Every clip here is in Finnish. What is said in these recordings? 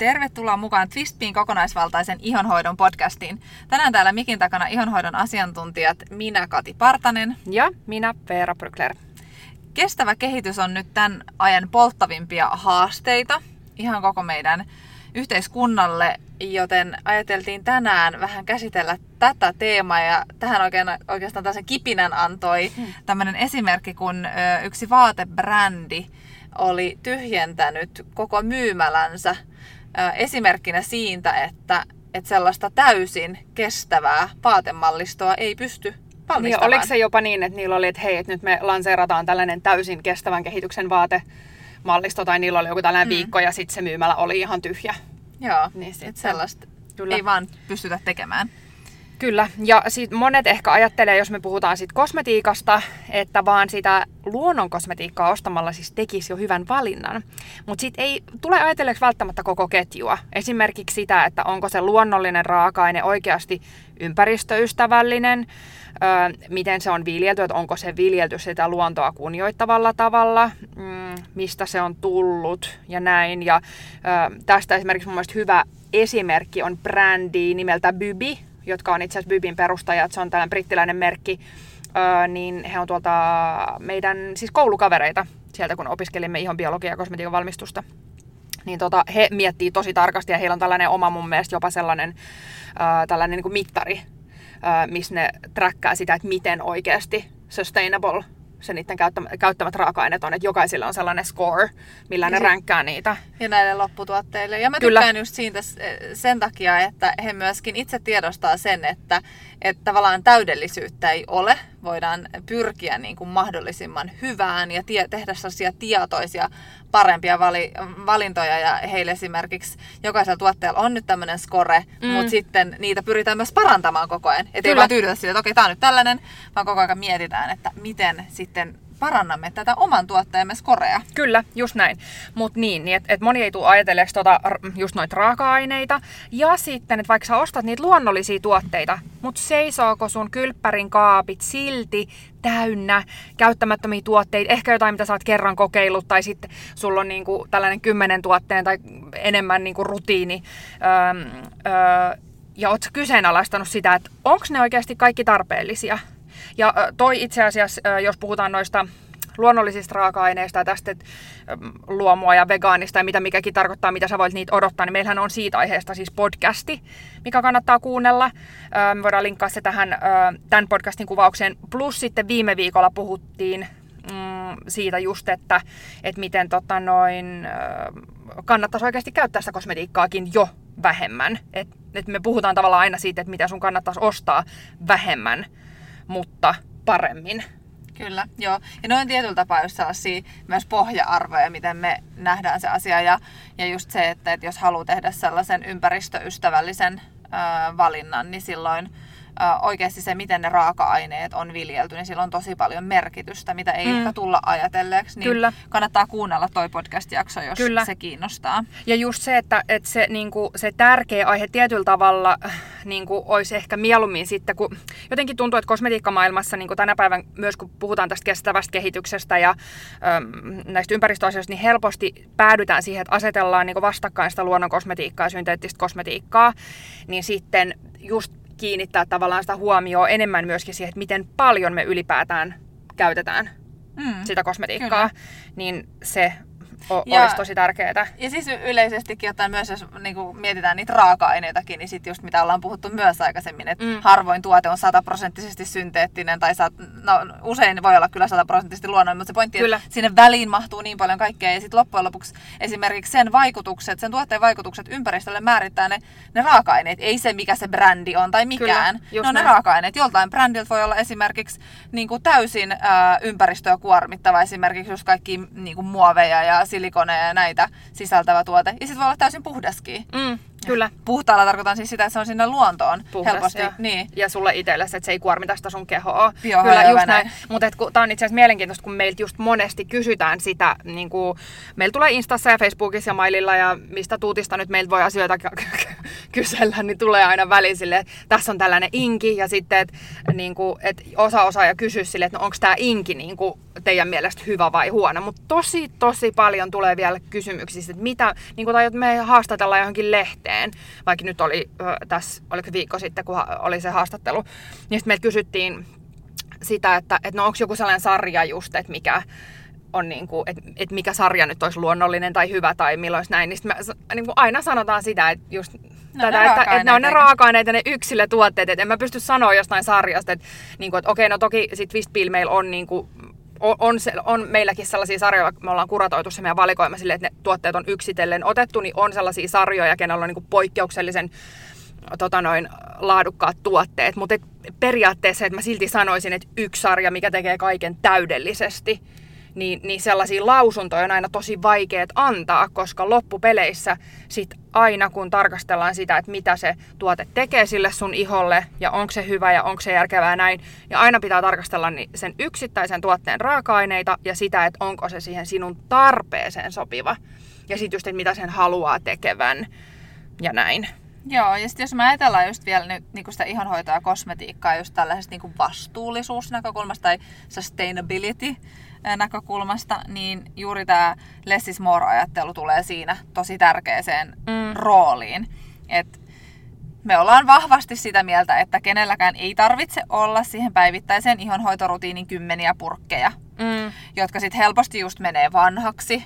Tervetuloa mukaan Twistpiin kokonaisvaltaisen ihonhoidon podcastiin. Tänään täällä mikin takana ihonhoidon asiantuntijat minä Kati Partanen. Ja minä Veera Brykler. Kestävä kehitys on nyt tämän ajan polttavimpia haasteita ihan koko meidän yhteiskunnalle, joten ajateltiin tänään vähän käsitellä tätä teemaa ja tähän oikein, oikeastaan tällaisen kipinän antoi hmm. tämmöinen esimerkki, kun yksi vaatebrändi oli tyhjentänyt koko myymälänsä esimerkkinä siitä, että, että sellaista täysin kestävää vaatemallistoa ei pysty valmistamaan. Niin, oliko se jopa niin, että niillä oli, että hei, että nyt me lanseerataan tällainen täysin kestävän kehityksen vaatemallisto, tai niillä oli joku tällainen mm. viikko, ja sitten se myymälä oli ihan tyhjä. Joo, niin sit sellaista Kyllä. ei vaan pystytä tekemään. Kyllä, ja sit monet ehkä ajattelee, jos me puhutaan sit kosmetiikasta, että vaan sitä luonnon kosmetiikkaa ostamalla siis tekisi jo hyvän valinnan. Mutta sitten ei tule ajatelleeksi välttämättä koko ketjua. Esimerkiksi sitä, että onko se luonnollinen raaka-aine oikeasti ympäristöystävällinen, öö, miten se on viljelty, että onko se viljelty sitä luontoa kunnioittavalla tavalla, mm, mistä se on tullut ja näin. Ja öö, tästä esimerkiksi mun mielestä hyvä esimerkki on brändi nimeltä Bybi, jotka on itse asiassa Bybin perustajat, se on tällainen brittiläinen merkki, öö, niin he on tuolta meidän siis koulukavereita sieltä, kun opiskelimme ihon biologia ja kosmetiikan valmistusta. Niin tota, he miettii tosi tarkasti ja heillä on tällainen oma mun mielestä jopa sellainen öö, tällainen niin kuin mittari, missä ne träkkää sitä, että miten oikeasti sustainable se niiden käyttämät, käyttämät raaka-aineet on, että jokaisilla on sellainen score, millä ja ne ränkkää niitä. Ja näille lopputuotteille. Ja mä Kyllä. tykkään just siitä sen takia, että he myöskin itse tiedostaa sen, että, että tavallaan täydellisyyttä ei ole. Voidaan pyrkiä niin kuin mahdollisimman hyvään ja tie, tehdä sellaisia tietoisia parempia vali, valintoja. Ja heille esimerkiksi jokaisella tuotteella on nyt tämmöinen score, mm. mutta sitten niitä pyritään myös parantamaan koko ajan. Että ei vaan tyydytä sille, että okei, tämä on nyt tällainen, vaan koko ajan mietitään, että miten sitten parannamme tätä oman tuotteemme skorea. Kyllä, just näin. Mutta niin, niin että et moni ei tule ajatelleeksi tota, just noita raaka-aineita. Ja sitten, että vaikka sä ostat niitä luonnollisia tuotteita, mutta seisooko sun kylppärin kaapit silti täynnä käyttämättömiä tuotteita, ehkä jotain, mitä sä oot kerran kokeillut, tai sitten sulla on niinku tällainen kymmenen tuotteen tai enemmän niinku rutiini. Öö, öö, ja oot kyseenalaistanut sitä, että onko ne oikeasti kaikki tarpeellisia. Ja toi itse asiassa, jos puhutaan noista luonnollisista raaka-aineista ja tästä luomua ja vegaanista ja mitä mikäkin tarkoittaa, mitä sä voit niitä odottaa, niin meillähän on siitä aiheesta siis podcasti, mikä kannattaa kuunnella. Me voidaan linkkaa se tähän tämän podcastin kuvaukseen. Plus sitten viime viikolla puhuttiin mm, siitä just, että, että miten tota noin, kannattaisi oikeasti käyttää sitä kosmetiikkaakin jo vähemmän. Et, et me puhutaan tavallaan aina siitä, että mitä sun kannattaisi ostaa vähemmän mutta paremmin. Kyllä, joo. Ja noin tietyllä tapaa just sellaisia myös pohja-arvoja, miten me nähdään se asia. Ja, ja just se, että, että jos haluaa tehdä sellaisen ympäristöystävällisen ö, valinnan, niin silloin oikeasti se, miten ne raaka-aineet on viljelty, niin sillä on tosi paljon merkitystä, mitä ei mm. ehkä tulla ajatelleeksi. Niin Kyllä. kannattaa kuunnella toi podcast-jakso, jos Kyllä. se kiinnostaa. Ja just se, että, että se, niin kuin, se tärkeä aihe tietyllä tavalla niin kuin, olisi ehkä mieluummin sitten, kun jotenkin tuntuu, että kosmetiikkamaailmassa niin kuin tänä päivänä myös kun puhutaan tästä kestävästä kehityksestä ja äm, näistä ympäristöasioista, niin helposti päädytään siihen, että asetellaan niin vastakkain sitä luonnon kosmetiikkaa ja synteettistä kosmetiikkaa, niin sitten just kiinnittää tavallaan sitä huomioon enemmän myöskin siihen, että miten paljon me ylipäätään käytetään mm, sitä kosmetiikkaa, kyllä. niin se o- ja, olisi tosi tärkeää. Ja siis yleisestikin ottaen myös, jos niin kuin mietitään niitä raaka-aineitakin, niin sitten just mitä ollaan puhuttu myös aikaisemmin, että mm. harvoin tuote on sataprosenttisesti synteettinen, tai saat, no, usein voi olla kyllä sataprosenttisesti luonnollinen, mutta se pointti, kyllä. että sinne väliin mahtuu niin paljon kaikkea, ja sitten loppujen lopuksi esimerkiksi sen vaikutukset, sen tuotteen vaikutukset ympäristölle määrittää ne, ne raaka-aineet, ei se mikä se brändi on tai mikään. Kyllä, no ne raaka-aineet. Joltain brändiltä voi olla esimerkiksi niin kuin täysin ää, ympäristöä kuormittava, esimerkiksi just kaikki niin kuin muoveja ja silikoneja ja näitä sisältävä tuote. Ja sitten voi olla täysin puhdaskin. Mm. Kyllä. Puhtaalla tarkoitan siis sitä, että se on sinne luontoon Puhdas, helposti. ja, Niin. ja sulle itsellesi, että se ei kuormita sitä sun kehoa. Joo, Kyllä, just näin. näin. Mutta tämä on itse asiassa mielenkiintoista, kun meiltä just monesti kysytään sitä, niin kuin, meillä tulee Instassa ja Facebookissa ja maililla ja mistä tuutista nyt meiltä voi asioita ky- ky- kysellä, niin tulee aina väliin sille, että tässä on tällainen inki ja sitten, että niin kuin, et osa osaaja kysyy sille, että no onko tämä inki niin kuin, teidän mielestä hyvä vai huono. Mutta tosi, tosi paljon tulee vielä kysymyksiä, että mitä, niin kuin, tai että me haastatellaan johonkin lehteen, vaikka nyt oli tässä, oliko viikko sitten, kun oli se haastattelu, niin sitten meiltä kysyttiin sitä, että, että no onko joku sellainen sarja just, että mikä on niin kuin, että, että mikä sarja nyt olisi luonnollinen tai hyvä tai milloin olisi näin, niin s- niin kuin aina sanotaan sitä, että just No ne tätä, että, että ne on ne ja ne yksilötuotteet, että en mä pysty sanoa jostain sarjasta, että, niin kuin, että okei, no toki sit meillä on niin kuin, on, on, se, on meilläkin sellaisia sarjoja, me ollaan kuratoitu se meidän valikoima silleen, että ne tuotteet on yksitellen otettu, niin on sellaisia sarjoja, kenellä on niin poikkeuksellisen tota noin, laadukkaat tuotteet, mutta periaatteessa, että mä silti sanoisin, että yksi sarja, mikä tekee kaiken täydellisesti, niin, niin sellaisia lausuntoja on aina tosi vaikeat antaa, koska loppupeleissä sit aina kun tarkastellaan sitä, että mitä se tuote tekee sille sun iholle ja onko se hyvä ja onko se järkevää näin, niin aina pitää tarkastella sen yksittäisen tuotteen raaka-aineita ja sitä, että onko se siihen sinun tarpeeseen sopiva. Ja sitten just, että mitä sen haluaa tekevän ja näin. Joo, ja sitten jos me ajatellaan just vielä nyt niin sitä ihonhoitoa ja kosmetiikkaa just tällaisesta niin vastuullisuusnäkökulmasta tai sustainability näkökulmasta, niin juuri tämä less is more-ajattelu tulee siinä tosi tärkeäseen Mm. rooliin. Et me ollaan vahvasti sitä mieltä, että kenelläkään ei tarvitse olla siihen päivittäiseen ihonhoitorutiinin kymmeniä purkkeja, Mm. jotka sitten helposti just menee vanhaksi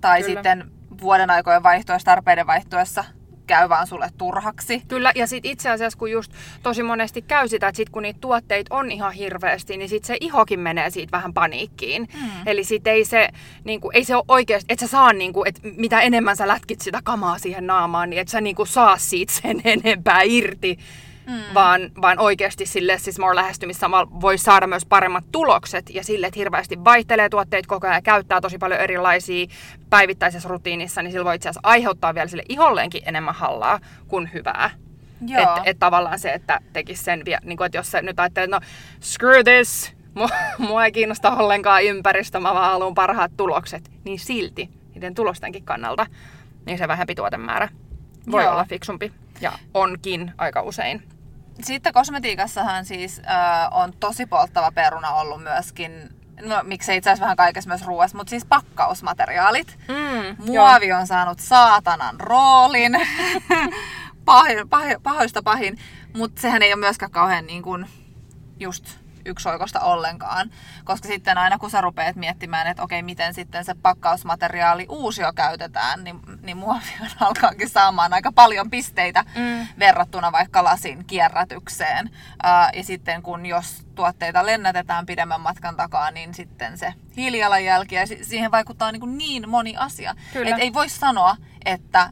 tai Kyllä. sitten vuoden aikojen vaihtuessa, tarpeiden vaihtuessa käy vaan sulle turhaksi. Kyllä, ja sitten itse asiassa kun just tosi monesti käy sitä, että sit kun niitä tuotteita on ihan hirveästi, niin sitten se ihokin menee siitä vähän paniikkiin. Mm. Eli sit ei se, niinku, ei se ole oikeasti, että sä saa, niinku, että mitä enemmän sä lätkit sitä kamaa siihen naamaan, niin et sä niinku saa siitä sen enempää irti. Mm. Vaan, vaan oikeasti sille siis more lähestymissä voi saada myös paremmat tulokset ja sille, että hirveästi vaihtelee tuotteet koko ajan ja käyttää tosi paljon erilaisia päivittäisessä rutiinissa, niin sillä voi itse asiassa aiheuttaa vielä sille iholleenkin enemmän hallaa kuin hyvää. Että et tavallaan se, että tekisi sen vielä, niin kuin, että jos sä nyt ajattelet, että no screw this, mua ei kiinnosta ollenkaan ympäristö, mä vaan haluan parhaat tulokset, niin silti niiden tulostenkin kannalta, niin se vähempi tuotemäärä voi Joo. olla fiksumpi ja onkin aika usein. Sitten kosmetiikassahan siis äh, on tosi polttava peruna ollut myöskin, no miksei itse asiassa vähän kaikessa myös ruoassa, mutta siis pakkausmateriaalit. Mm, Muovi on saanut saatanan roolin, pahin, pahin, pahoista pahin, mutta sehän ei ole myöskään kauhean niin kuin just yksioikosta ollenkaan. Koska sitten aina kun sä rupeat miettimään, että okei, miten sitten se pakkausmateriaali uusio käytetään, niin, niin muovi alkaakin saamaan aika paljon pisteitä Mm. verrattuna vaikka lasin kierrätykseen. Ää, ja sitten kun jos tuotteita lennätetään pidemmän matkan takaa, niin sitten se hiilijalanjälki ja si- siihen vaikuttaa niin, niin moni asia. Kyllä. Et ei voi sanoa, että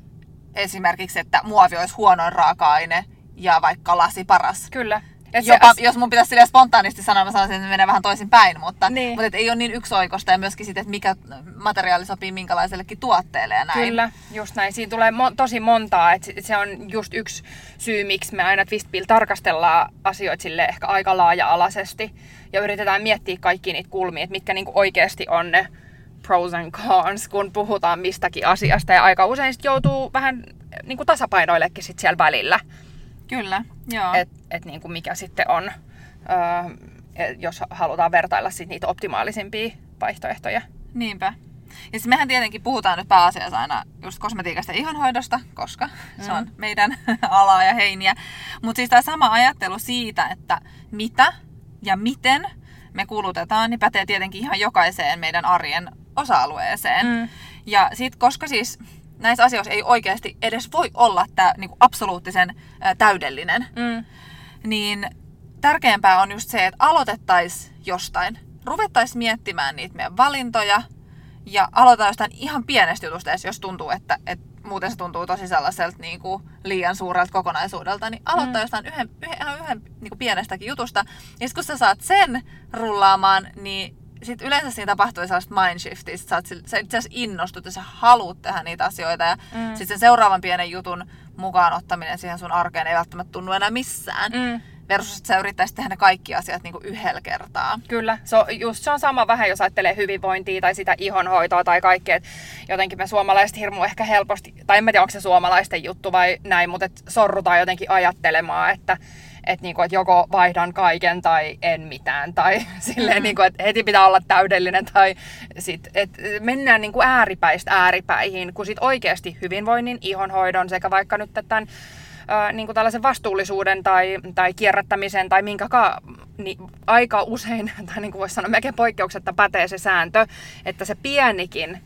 esimerkiksi, että muovi olisi huonoin raaka-aine ja vaikka lasi paras. Kyllä. Et se Jopa, as- jos mun pitäisi silleen spontaanisti sanoa, mä sanoisin, että se menee vähän toisin päin, mutta, Niin. mutta et ei ole niin yksioikosta ja myöskin sitten, että mikä materiaali sopii minkälaisellekin tuotteelle ja näin. Kyllä, just näin. Siinä tulee mo- tosi montaa. Et se- se on just yksi syy, miksi me aina Twistbill tarkastellaan asioita sille ehkä aika laaja-alaisesti. Ja yritetään miettiä kaikki niitä kulmia, että mitkä niinku oikeasti on ne pros and cons, kun puhutaan mistäkin asiasta. Ja aika usein sit joutuu vähän niinku tasapainoillekin sit siellä välillä. Kyllä, joo. Että et niinku mikä sitten on, öö, jos halutaan vertailla sit niitä optimaalisimpia vaihtoehtoja. Niinpä. Ja siis mehän tietenkin puhutaan nyt pääasiassa aina just kosmetiikasta ja ihonhoidosta, koska se on meidän alaa ja heiniä. Mutta siis tämä sama ajattelu siitä, että mitä ja miten me kulutetaan, niin pätee tietenkin ihan jokaiseen meidän arjen osa-alueeseen. Mm. Ja sit, koska siis näissä asioissa ei oikeasti edes voi olla tämä niinku absoluuttisen ää, täydellinen, Mm. niin tärkeämpää on just se, että aloitettaisiin jostain. Ruvettaisiin miettimään niitä meidän valintoja ja aloitetaan jostain ihan pienestä jutusta, edes jos tuntuu, että, että muuten se tuntuu tosi sellaiselta niin kuin liian suurelta kokonaisuudelta, niin aloittaa mm. jostain yhden, yhden, yhden niin kuin pienestäkin jutusta. Ja sitten kun sä saat sen rullaamaan, niin sit yleensä siinä tapahtuu sellaista mindshiftia, sit sä, oot, sä itse asiassa innostut ja sä haluat tehdä niitä asioita ja mm. sitten sen seuraavan pienen jutun mukaan ottaminen siihen sun arkeen ei välttämättä tunnu enää missään. Mm. Versus, että sä yrittäisit tehdä ne kaikki asiat niin yhdellä kertaa. Kyllä, se on, just se on sama vähän, jos ajattelee hyvinvointia tai sitä ihonhoitoa tai kaikkea. Jotenkin me suomalaiset hirmu ehkä helposti, tai en mä tiedä onko se suomalaisten juttu vai näin, mutta sorrutaan jotenkin ajattelemaan, että että niinku, et joko vaihdan kaiken tai en mitään. Tai silleen, mm. niinku, että heti pitää olla täydellinen. Tai sit, et mennään niinku ääripäistä ääripäihin, kun sit oikeasti hyvinvoinnin, ihonhoidon sekä vaikka nyt tämän ää, niin kuin tällaisen vastuullisuuden tai, tai kierrättämisen tai minkäkaan niin aika usein, tai niin kuin voisi sanoa melkein poikkeuksetta pätee se sääntö, että se pienikin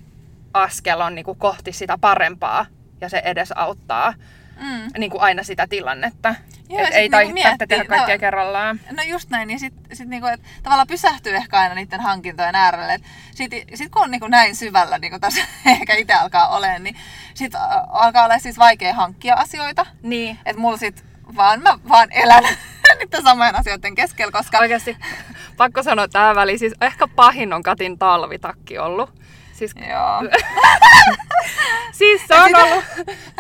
askel on niin kuin kohti sitä parempaa ja se edes auttaa mm. niin kuin aina sitä tilannetta. Joo, et ei niinku miettii, tehdä kaikkea no, kerrallaan. No just näin, niin sitten sit niinku, et tavallaan pysähtyy ehkä aina niiden hankintojen äärelle. Sitten sit kun on niinku näin syvällä, niin kuin tässä ehkä itse alkaa olemaan, niin sitten alkaa olla siis vaikea hankkia asioita. Niin. Että mulla sitten vaan mä vaan elän niiden samojen asioiden keskellä, koska... Oikeasti, pakko sanoa tähän väliin, siis ehkä pahin on Katin talvitakki ollut. Siis, Joo. siis se on, ollut,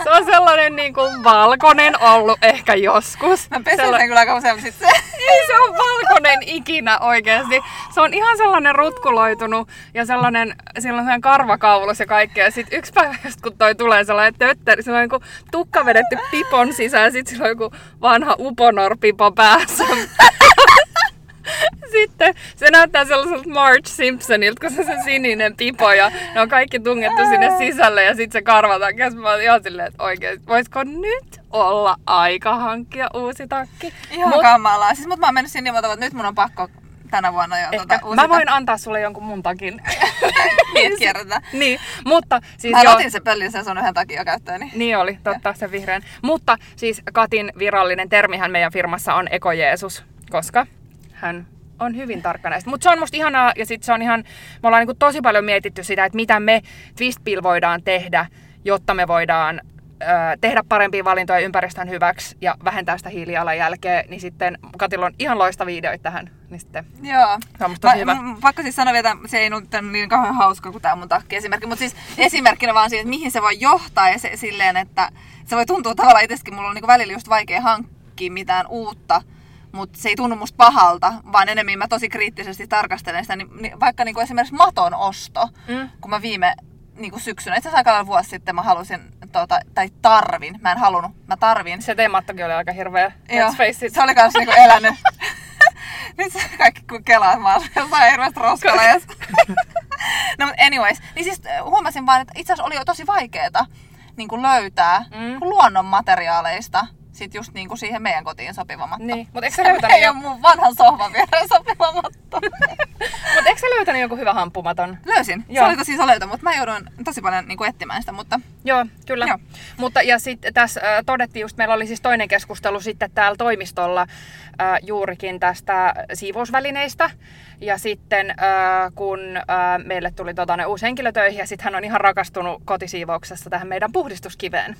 se on sellainen niin kuin valkoinen ollut ehkä joskus. Mä pesen Sella... sen kyllä aika usein, sit se... Ei se on valkoinen ikinä oikeasti. Se on ihan sellainen rutkuloitunut ja sellainen, sellainen karvakaulus ja kaikkea. Sitten yksi päivä, just kun toi tulee sellainen tötteri, se on niin tukka vedetty pipon sisään, sitten sillä on joku vanha uponor-pipo päässä. Sitten se näyttää sellaiselta Marge Simpsonilta, kun se on se sininen pipo ja ne on kaikki tungettu sinne sisälle ja sitten se karvataan. Ja mä oon ihan silleen, että oikein, voisiko nyt olla aika hankkia uusi takki? Ihan Mut, kamalaa. Siis, mutta mä oon mennyt sinne niin että nyt mun on pakko tänä vuonna jo Ehkä. Tuota, Mä voin antaa sulle jonkun mun takin. niin, kierrätä. niin, mutta siis Mä jo... otin sen pöllin sen sun yhden takia käyttöön. Niin oli, totta, se vihreän. Mutta siis Katin virallinen termihän meidän firmassa on ekojeesus, koska hän on hyvin tarkka näistä. Mutta se on musta ihanaa ja sitten se on ihan, me ollaan niinku tosi paljon mietitty sitä, että mitä me Twistpill voidaan tehdä, jotta me voidaan ö, tehdä parempia valintoja ympäristön hyväksi ja vähentää sitä hiilijalanjälkeä, niin sitten Katilla on ihan loista videoita tähän. Niin sitten Joo. Se on tosi hyvä. Pakko siis sanoa vielä, se ei nyt niin kauhean hauska kuin tämä mun takki esimerkki, mutta siis esimerkkinä vaan siitä, että mihin se voi johtaa ja se, silleen, että se voi tuntua tavallaan itsekin, mulla on niin välillä just vaikea hankkia mitään uutta, mutta se ei tunnu musta pahalta, vaan enemmän mä tosi kriittisesti tarkastelen sitä, niin, niin vaikka niin kuin esimerkiksi maton osto, mm. kun mä viime niin kuin syksynä, itse asiassa aika vuosi sitten mä halusin, tuota, tai tarvin, mä en halunnut, mä tarvin. Se teemattokin oli aika hirveä, Joo, se oli kans niinku elänyt. Nyt se kaikki kun kelaa, mä olen jossain hirveästi roskaleessa. no mutta anyways, niin siis äh, huomasin vaan, että itse asiassa oli jo tosi vaikeeta niin kuin löytää mm. luonnon materiaaleista sit just niinku siihen meidän kotiin sopiva matto. Niin, mutta eikö sä löytänyt... Ei jo... mun vanhan sohvan viereen sopiva matto. mutta eikö sä löytänyt jonkun hyvän hamppumaton? Löysin. Joo. Se oli tosi löytä, mutta mä joudun tosi paljon niinku etsimään sitä, mutta... Joo, kyllä. Joo. Mutta ja sitten tässä äh, todettiin just, meillä oli siis toinen keskustelu sitten täällä toimistolla äh, juurikin tästä siivousvälineistä. Ja sitten äh, kun äh, meille tuli tota, ne uusi henkilö töihin ja sitten hän on ihan rakastunut kotisiivouksessa tähän meidän puhdistuskiveen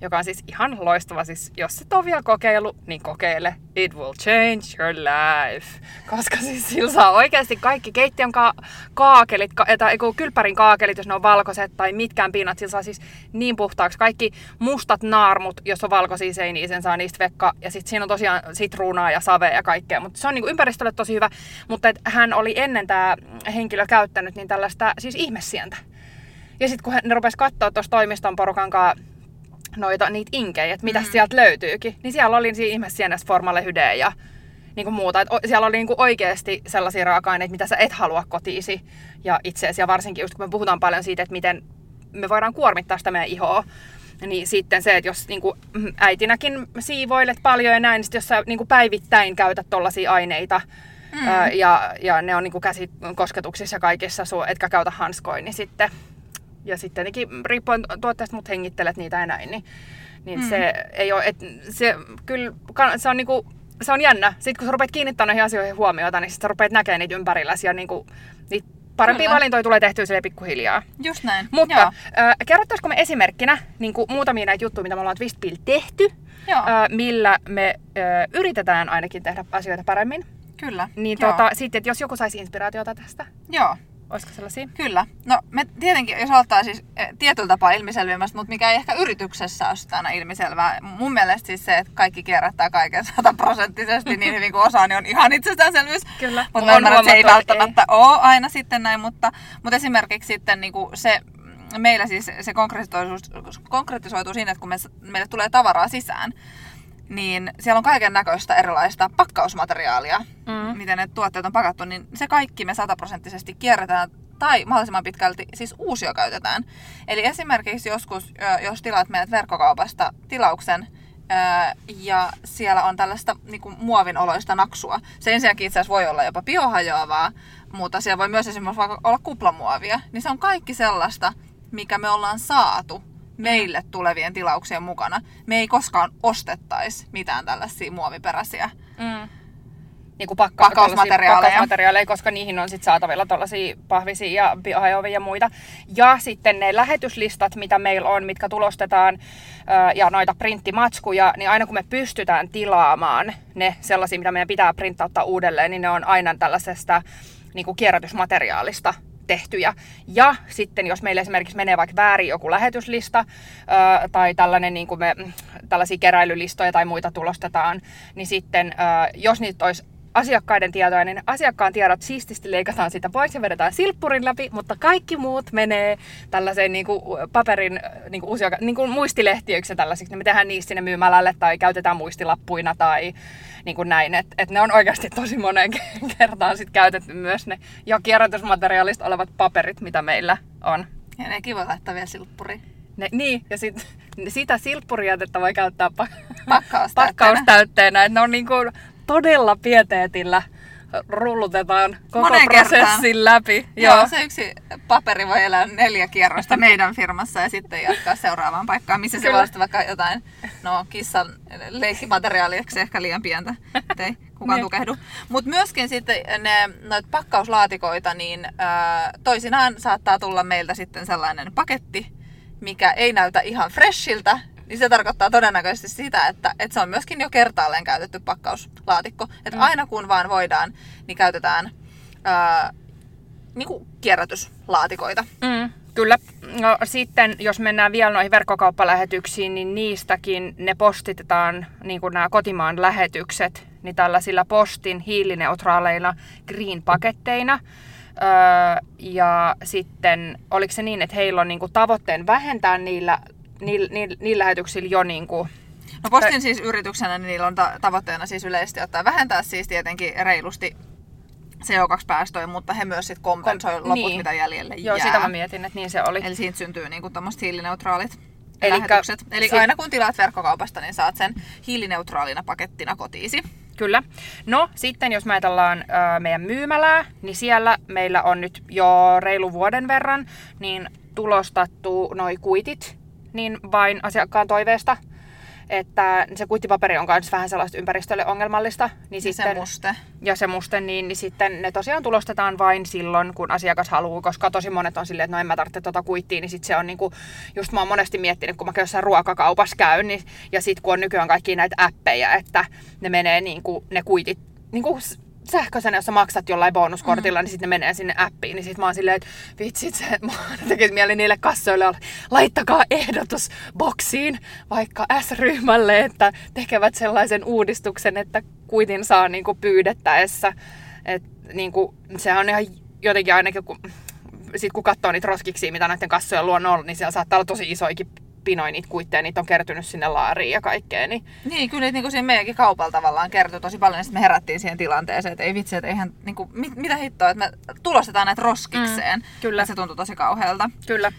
joka on siis ihan loistava. Siis jos et ole vielä kokeillut, niin kokeile. It will change your life. Koska siis sillä saa oikeasti kaikki keittiön ka- kaakelit, ka- tai kylppärin kaakelit, jos ne on valkoiset tai mitkään pinnat, sillä saa siis niin puhtaaksi. Kaikki mustat naarmut, jos on valkoisia seiniä, sen saa niistä vekka. Ja sitten siinä on tosiaan sitruunaa ja savea ja kaikkea. Mutta se on niinku ympäristölle tosi hyvä. Mutta hän oli ennen tämä henkilö käyttänyt niin tällaista siis ihmessientä. Ja sitten kun ne rupesi katsoa tuossa toimiston porukan kanssa noita, niitä inkejä, että mitä mm. sieltä löytyykin. Niin siellä oli siinä ihmessienessä formalehydejä ja niin kuin muuta. Että siellä oli niin kuin oikeasti sellaisia raaka-aineita, mitä sä et halua kotiisi ja itseesi. Ja varsinkin just kun me puhutaan paljon siitä, että miten me voidaan kuormittaa sitä meidän ihoa, niin sitten se, että jos niin kuin äitinäkin siivoilet paljon ja näin, niin jos sä niin kuin päivittäin käytät tollaisia aineita, mm. ää, ja, ja ne on niin kuin käsikosketuksissa kaikissa, etkä käytä hanskoin, niin sitten ja sitten tietenkin riippuen tuotteesta, mutta hengittelet niitä ja näin, niin, niin mm. se ei ole, et, se kyllä, se on niinku, se on jännä. Sitten kun sä rupeat kiinnittämään noihin asioihin huomiota, niin sitten sä rupeat näkemään niitä ympärilläsi ja niinku, niitä parempia Kyllä. valintoja tulee tehtyä sille pikkuhiljaa. Just näin. Mutta äh, kerrottaisiko me esimerkkinä niin kuin muutamia näitä juttuja, mitä me ollaan Twistpill tehty, Joo. Äh, millä me äh, yritetään ainakin tehdä asioita paremmin. Kyllä. Niin Joo. tota, sitten, että jos joku saisi inspiraatiota tästä, Joo, olisiko sellaisia? kyllä. No me tietenkin, jos aloittaa siis eh, tietyllä tapaa ilmiselvimmästä, mutta mikä ei ehkä yrityksessä ole sitä aina ilmiselvää. Mun mielestä siis se, että kaikki kierrättää kaiken sataprosenttisesti niin hyvin kuin osaa, niin on ihan itsestäänselvyys. Kyllä. Mutta mä ymmärrän, että se ei välttämättä ole aina sitten näin, mutta, mutta esimerkiksi sitten niin kuin se, meillä siis se konkretisoituu, konkretisoituu siinä, että kun me, meille tulee tavaraa sisään, niin siellä on kaiken näköistä erilaista pakkausmateriaalia, Mm. miten ne tuotteet on pakattu, niin se kaikki me sataprosenttisesti kierretään tai mahdollisimman pitkälti siis uusiokäytetään. Eli esimerkiksi joskus, jos tilaat meidät verkkokaupasta tilauksen, ja siellä on tällaista niin kuin muovin oloista naksua. Se ensinnäkin itse asiassa voi olla jopa biohajoavaa, mutta siellä voi myös esimerkiksi vaikka olla kuplamuovia. Niin se on kaikki sellaista, mikä me ollaan saatu meille tulevien tilauksien mukana. Me ei koskaan ostettaisi mitään tällaisia muoviperäisiä. Mm. Niin kuin pakka- Pakkausmateriaaleja. pakkausmateriaaleja, koska niihin on sit saatavilla tuollaisia pahvisia ja biohajoavia ja muita. Ja sitten ne lähetyslistat, mitä meillä on, mitkä tulostetaan, ja noita printtimatskuja, niin aina kun me pystytään tilaamaan ne sellaisia, mitä meidän pitää printtauttaa uudelleen, niin ne on aina tällaisesta niin kuin kierrätysmateriaalista tehtyjä. Ja sitten jos meillä esimerkiksi menee vaikka väärin joku lähetyslista ää, tai tällainen, niin kuin me, tällaisia keräilylistoja tai muita tulostetaan, niin sitten ää, jos niitä olisi asiakkaiden tietoja, niin asiakkaan tiedot siististi leikataan sitä pois ja vedetään silppurin läpi, mutta kaikki muut menee tällaiseen niin kuin paperin niin kuin uusia, niin kuin muistilehtiöiksi ja tällaisiksi. Me tehdään niistä sinne myymälälle tai käytetään muistilappuina tai niin kuin näin. Että et ne on oikeasti tosi moneen kertaan sit käytetty myös ne jo kierrätysmateriaalista olevat paperit, mitä meillä on. Ja ne kiva laittaa vielä silppuriin. Ne, niin, ja sit, sitä silppuriätettä voi käyttää pa- Pakkaustäytteenä. pakkaustäytteenä. Ne on niin kuin todella pieteetillä rullutetaan koko Moneen prosessin kertaan. läpi. Joo, se yksi paperi voi elää neljä kierrosta meidän firmassa ja sitten jatkaa seuraavaan paikkaan, missä se Kyllä. voi olla vaikka jotain, no kissan leikkimateriaaliksi ehkä liian pientä, ettei kukaan Niin. tukehdu. Mutta myöskin sitten ne noit pakkauslaatikoita, niin ää, toisinaan saattaa tulla meiltä sitten sellainen paketti, mikä ei näytä ihan freshiltä, niin se tarkoittaa todennäköisesti sitä, että, että se on myöskin jo kertaalleen käytetty pakkauslaatikko. Että Mm. aina kun vaan voidaan, niin käytetään ää, niin kuin kierrätyslaatikoita. Mm, kyllä. No, sitten jos mennään vielä noihin verkkokauppalähetyksiin, niin niistäkin ne postitetaan, niin kuin nämä kotimaan lähetykset, niin tällaisilla postin hiilineutraaleilla green-paketteina. Öö, ja sitten oliko se niin, että heillä on niin kuin tavoitteen vähentää niillä, niillä, niillä, niillä lähetyksillä jo niin kuin, No postin siis yrityksenä, niin niillä on ta- tavoitteena siis yleisesti ottaa vähentää siis tietenkin reilusti CO2-päästöjä, mutta he myös sitten kompensoi Kom- loput, niin. mitä jäljelle Joo, jää. sitä mä mietin, että niin se oli. Eli siitä syntyy niinku tommoset hiilineutraalit Elikkä lähetykset. Eli sit- aina kun tilaat verkkokaupasta, niin saat sen hiilineutraalina pakettina kotiisi. Kyllä. No sitten jos me ajatellaan ö, meidän myymälää, niin siellä meillä on nyt jo reilu vuoden verran niin tulostattu noi kuitit niin vain asiakkaan toiveesta. Että se kuittipaperi on myös vähän sellaista ympäristölle ongelmallista. Niin Ja se muste. ja se muste, niin, niin sitten ne tosiaan tulostetaan vain silloin, kun asiakas haluaa, koska tosi monet on silleen, että no en mä tarvitse tuota kuittia, niin sitten se on niinku, just mä oon monesti miettinyt, kun mä jossain ruokakaupassa käyn, niin, ja sitten kun on nykyään kaikki näitä appeja, että ne menee niinku, ne kuitit, niinku sähköisenä, jos sä maksat jollain bonuskortilla, mm. niin sitten ne menee sinne appiin, niin sitten mä oon silleen, että vitsit, se mun tekisi mieli niille kassoille olla, laittakaa ehdotus boksiin vaikka S-ryhmälle, että tekevät sellaisen uudistuksen, että kuitin saa niinku pyydettäessä. Et niinku, sehän on ihan jotenkin ainakin, kun, sit kun katsoo niitä roskiksi, mitä näiden kassojen luon on ollut, niin siellä saattaa olla tosi isoikin pinoja niitä kuitteja, niitä on kertynyt sinne laariin ja kaikkea. Niin, Niin, kyllä niitä niin siinä meidänkin kaupalla tavallaan kertoi tosi paljon, ja sitten me herättiin siihen tilanteeseen, että ei vitsi, että eihän, niin kuin, mit, mitä hittoa, että me tulostetaan näitä roskikseen. Mm, kyllä. Ja se tuntui tosi kauhealta. kyllä.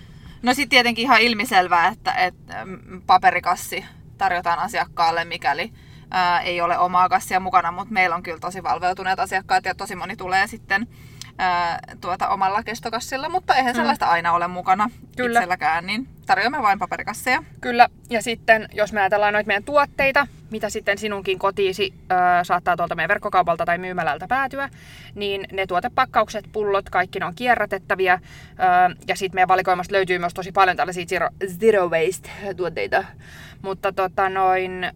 No sitten tietenkin ihan ilmiselvää, että, että mm, paperikassi tarjotaan asiakkaalle, mikäli ää, ei ole omaa kassia mukana, mutta meillä on kyllä tosi valveutuneet asiakkaat ja tosi moni tulee sitten ää, tuota omalla kestokassilla, mutta eihän sellaista aina ole mukana Kyllä. itselläkään, niin tarjoamme vain paperikasseja. Kyllä, ja sitten jos me ajatellaan noita meidän tuotteita, mitä sitten sinunkin kotiisi ö, saattaa tuolta meidän verkkokaupalta tai myymälältä päätyä, niin ne tuotepakkaukset, pullot, kaikki ne on kierrätettäviä. Ö, ja sitten meidän valikoimasta löytyy myös tosi paljon tällaisia zero, zero waste-tuotteita. Mutta tota noin, ö,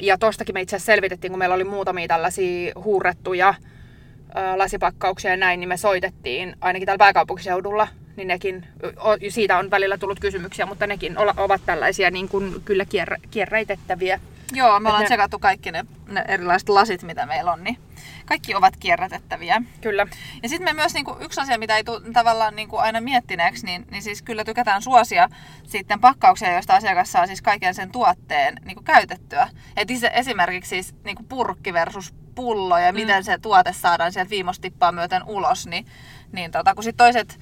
ja tostakin me itse asiassa selvitettiin, kun meillä oli muutamia tällaisia huurrettuja lasipakkauksia ja näin, niin me soitettiin ainakin täällä pääkaupunkiseudulla niin nekin, siitä on välillä tullut kysymyksiä, mutta nekin ovat tällaisia niin kuin kyllä kierrä, kierräitettäviä. Joo, me ollaan ne... tsekattu kaikki ne, ne erilaiset lasit, mitä meillä on, niin kaikki ovat kierrätettäviä. Kyllä. Ja sitten me myös niin kuin, yksi asia, mitä ei tule tavallaan niin kuin aina miettineeksi, niin, niin siis kyllä tykätään suosia sitten pakkauksia, joista asiakas saa siis kaiken sen tuotteen niin kuin käytettyä. Et esimerkiksi siis niin kuin purkki versus pullo ja mm. miten se tuote saadaan sieltä viimostippaa myöten ulos, niin, niin tota, kun sitten toiset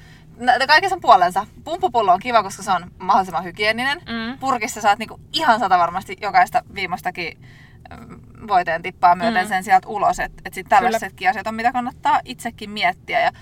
kaikessa on puolensa. Pumppupullo on kiva, koska se on mahdollisimman hygieninen. Mm. Purkissa saat niinku ihan sata varmasti jokaista viimeistäkin voiteen tippaa myöten mm. sen sieltä ulos. Että et sitten tällaisetkin asiat on, mitä kannattaa itsekin miettiä. Ja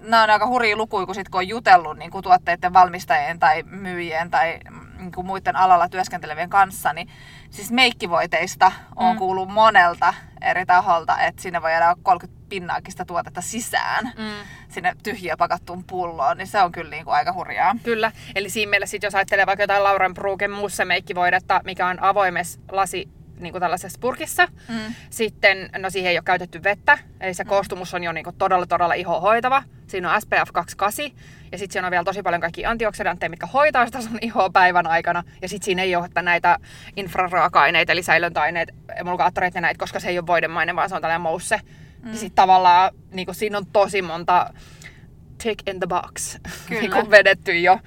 nämä on aika hurjia lukuja, kun, sit, kun on jutellut niin kuin tuotteiden valmistajien tai myyjien tai niin kuin muiden alalla työskentelevien kanssa, niin siis meikkivoiteista on mm. kuullut monelta eri taholta, että sinne voi jäädä 30 pinnaakin sitä tuotetta sisään mm. sinne tyhjiä pakattuun pulloon, niin se on kyllä niin kuin aika hurjaa. Kyllä, eli siinä mielessä sit, jos ajattelee vaikka jotain Lauren Bruken muussa meikkivoidetta, mikä on avoimessa lasi niin kuin tällaisessa purkissa. Mm. Sitten, no siihen ei ole käytetty vettä, eli se mm. koostumus on jo niin kuin todella, todella ihohoitava. Siinä on SPF 28, ja sitten siinä on vielä tosi paljon kaikki antioksidantteja, mitkä hoitaa sitä sun ihoa päivän aikana. Ja sitten siinä ei ole näitä infraraaka-aineita, eli säilöntäaineet, emulgaattoreita ja näitä, koska se ei ole voidemainen, vaan se on tällainen mousse. Mm. Ja sitten tavallaan niin kuin siinä on tosi monta tick in the box niin kuin vedetty jo,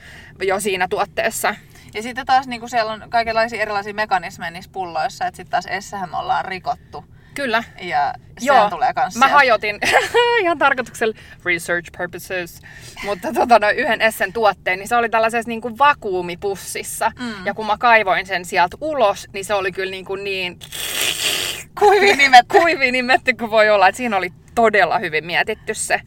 jo siinä tuotteessa. Ja sitten taas niin kuin siellä on kaikenlaisia erilaisia mekanismeja niissä pulloissa, että sitten taas Essähän me ollaan rikottu. Kyllä. Ja Joo, tulee kanssa. Mä hajotin ihan tarkoituksella research purposes, mutta tota, no, yhden Essen tuotteen, niin se oli tällaisessa niin kuin vakuumipussissa. Mm. Ja kun mä kaivoin sen sieltä ulos, niin se oli kyllä niin, kuin niin kuivi nimetty. kuin voi olla. Et siinä oli todella hyvin mietitty se.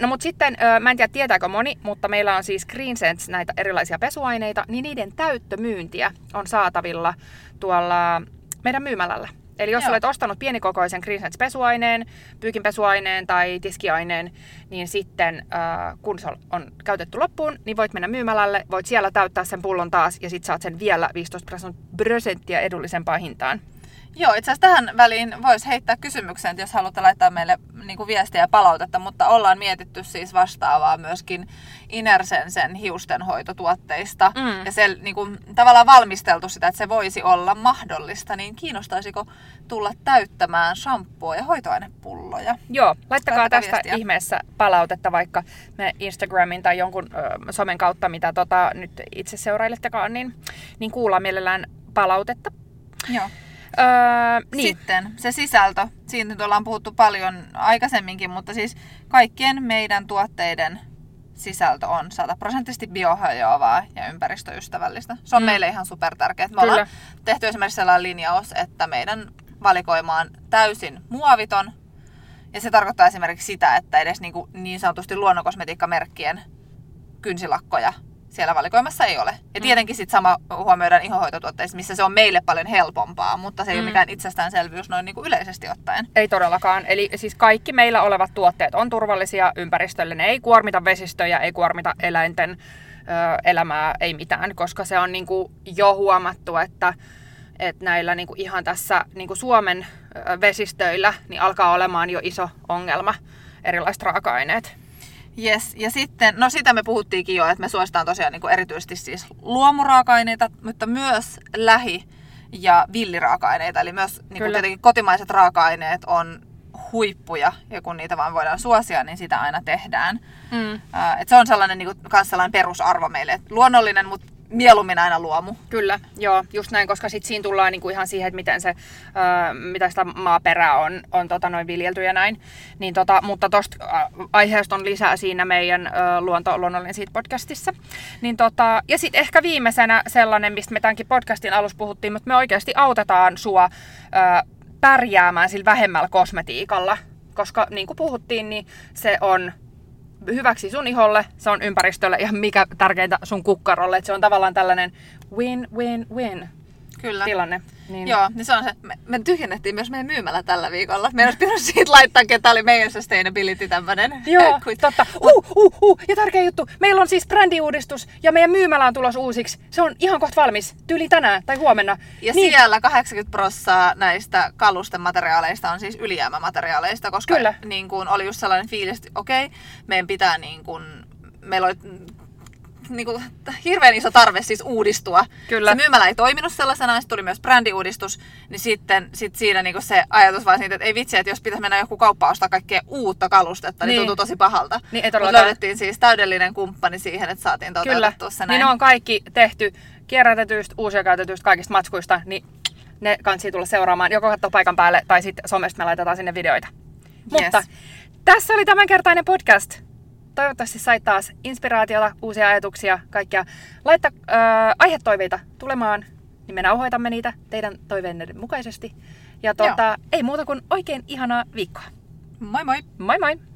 No mutta sitten, mä en tiedä tietääkö moni, mutta meillä on siis Green Sense näitä erilaisia pesuaineita, niin niiden täyttömyyntiä on saatavilla tuolla meidän myymälällä. Eli jos Joo. olet ostanut pienikokoisen Green Sense pesuaineen, pyykinpesuaineen tai tiskiaineen, niin sitten kun se on käytetty loppuun, niin voit mennä myymälälle, voit siellä täyttää sen pullon taas ja sitten saat sen vielä 15 prosenttia edullisempaan hintaan. Joo, itse asiassa tähän väliin voisi heittää kysymyksen, jos haluatte laittaa meille niin kuin viestiä ja palautetta, mutta ollaan mietitty siis vastaavaa myöskin Inersensen hiustenhoitotuotteista mm. ja se niin kuin, tavallaan valmisteltu sitä, että se voisi olla mahdollista, niin kiinnostaisiko tulla täyttämään shampoo- ja hoitoainepulloja? Joo, laittakaa tästä viestiä. ihmeessä palautetta vaikka me Instagramin tai jonkun ö, somen kautta, mitä tota, nyt itse seurailettekaan, niin, niin kuullaan mielellään palautetta. Joo. Öö, niin. Sitten se sisältö. Siitä nyt ollaan puhuttu paljon aikaisemminkin, mutta siis kaikkien meidän tuotteiden sisältö on sataprosenttisesti biohajoavaa ja ympäristöystävällistä. Se on mm. meille ihan super tärkeää. Me Kyllä. ollaan tehty esimerkiksi sellainen linjaus, että meidän valikoima on täysin muoviton. Ja se tarkoittaa esimerkiksi sitä, että edes niin, kuin niin sanotusti luonnonkosmetiikkamerkkien kynsilakkoja siellä valikoimassa ei ole. Ja mm. tietenkin sitten sama huomioidaan ihohoitotuotteissa, missä se on meille paljon helpompaa, mutta se ei mm. ole mikään itsestäänselvyys noin niin kuin yleisesti ottaen. Ei todellakaan. Eli siis kaikki meillä olevat tuotteet on turvallisia ympäristölle. Ne ei kuormita vesistöjä, ei kuormita eläinten ö, elämää, ei mitään, koska se on niin kuin jo huomattu, että että näillä niin kuin ihan tässä niin kuin Suomen vesistöillä niin alkaa olemaan jo iso ongelma erilaiset raaka-aineet. Yes, ja sitten, no sitä me puhuttiinkin jo, että me suositaan tosiaan niin kuin erityisesti siis luomuraaka-aineita, mutta myös lähi- ja villiraaka-aineita. Eli myös niin kuin tietenkin kotimaiset raaka-aineet on huippuja, ja kun niitä vaan voidaan suosia, niin sitä aina tehdään. Mm. Uh, et se on sellainen, niin kuin, sellainen perusarvo meille. Et luonnollinen, mutta mieluummin aina luomu. Kyllä, joo, just näin, koska sitten siinä tullaan niinku ihan siihen, että miten se, öö, mitä sitä maaperää on, on tota, noin viljelty ja näin. Niin, tota, mutta tuosta aiheesta on lisää siinä meidän öö, Luonto luonnollinen siitä podcastissa. Niin, tota, ja sitten ehkä viimeisenä sellainen, mistä me tämänkin podcastin alussa puhuttiin, mutta me oikeasti autetaan sua öö, pärjäämään sillä vähemmällä kosmetiikalla. Koska niin kuin puhuttiin, niin se on hyväksi sun iholle, se on ympäristölle ja mikä tärkeintä sun kukkarolle. Et se on tavallaan tällainen win-win-win Kyllä. tilanne. Niin. Joo, niin se on se. Me, me tyhjennettiin myös meidän myymällä tällä viikolla. Meidän olisi pitänyt siitä laittaa, ketä oli meidän sustainability tämmönen. Joo, Kuin- totta. Uh, uh, uh. Ja tärkeä juttu. Meillä on siis brändiuudistus ja meidän myymälä on tulos uusiksi. Se on ihan kohta valmis. Tyyli tänään tai huomenna. Ja niin, siellä 80 prossaa näistä kalusten materiaaleista on siis ylijäämämateriaaleista, koska Kyllä. Niin kuin oli just sellainen fiilis, että okei, meidän pitää niin kuin, meillä oli niin kuin, hirveän iso tarve siis uudistua. Kyllä. Se myymälä ei toiminut sellaisena, sitten tuli myös brändiuudistus, niin sitten sit siinä niin kuin se ajatus vaan siitä, että ei vitsi, että jos pitäisi mennä joku kauppa ostaa kaikkea uutta kalustetta, niin, Niin. niin tuntuu tosi pahalta. Niin, ei löydettiin siis täydellinen kumppani siihen, että saatiin Kyllä. toteutettua se näin. Niin on kaikki tehty kierrätetyistä, uusia käytetyistä, kaikista matskuista, niin ne kansi tulla seuraamaan. Joko katsoa paikan päälle tai sitten somesta me laitetaan sinne videoita. Mutta tässä oli tämänkertainen podcast. Toivottavasti sait taas inspiraatiota, uusia ajatuksia, kaikkia. Laittaa äh, aihetoiveita tulemaan, niin me nauhoitamme niitä teidän toiveenne mukaisesti. Ja tuota, ei muuta kuin oikein ihanaa viikkoa. Moi moi! Moi moi!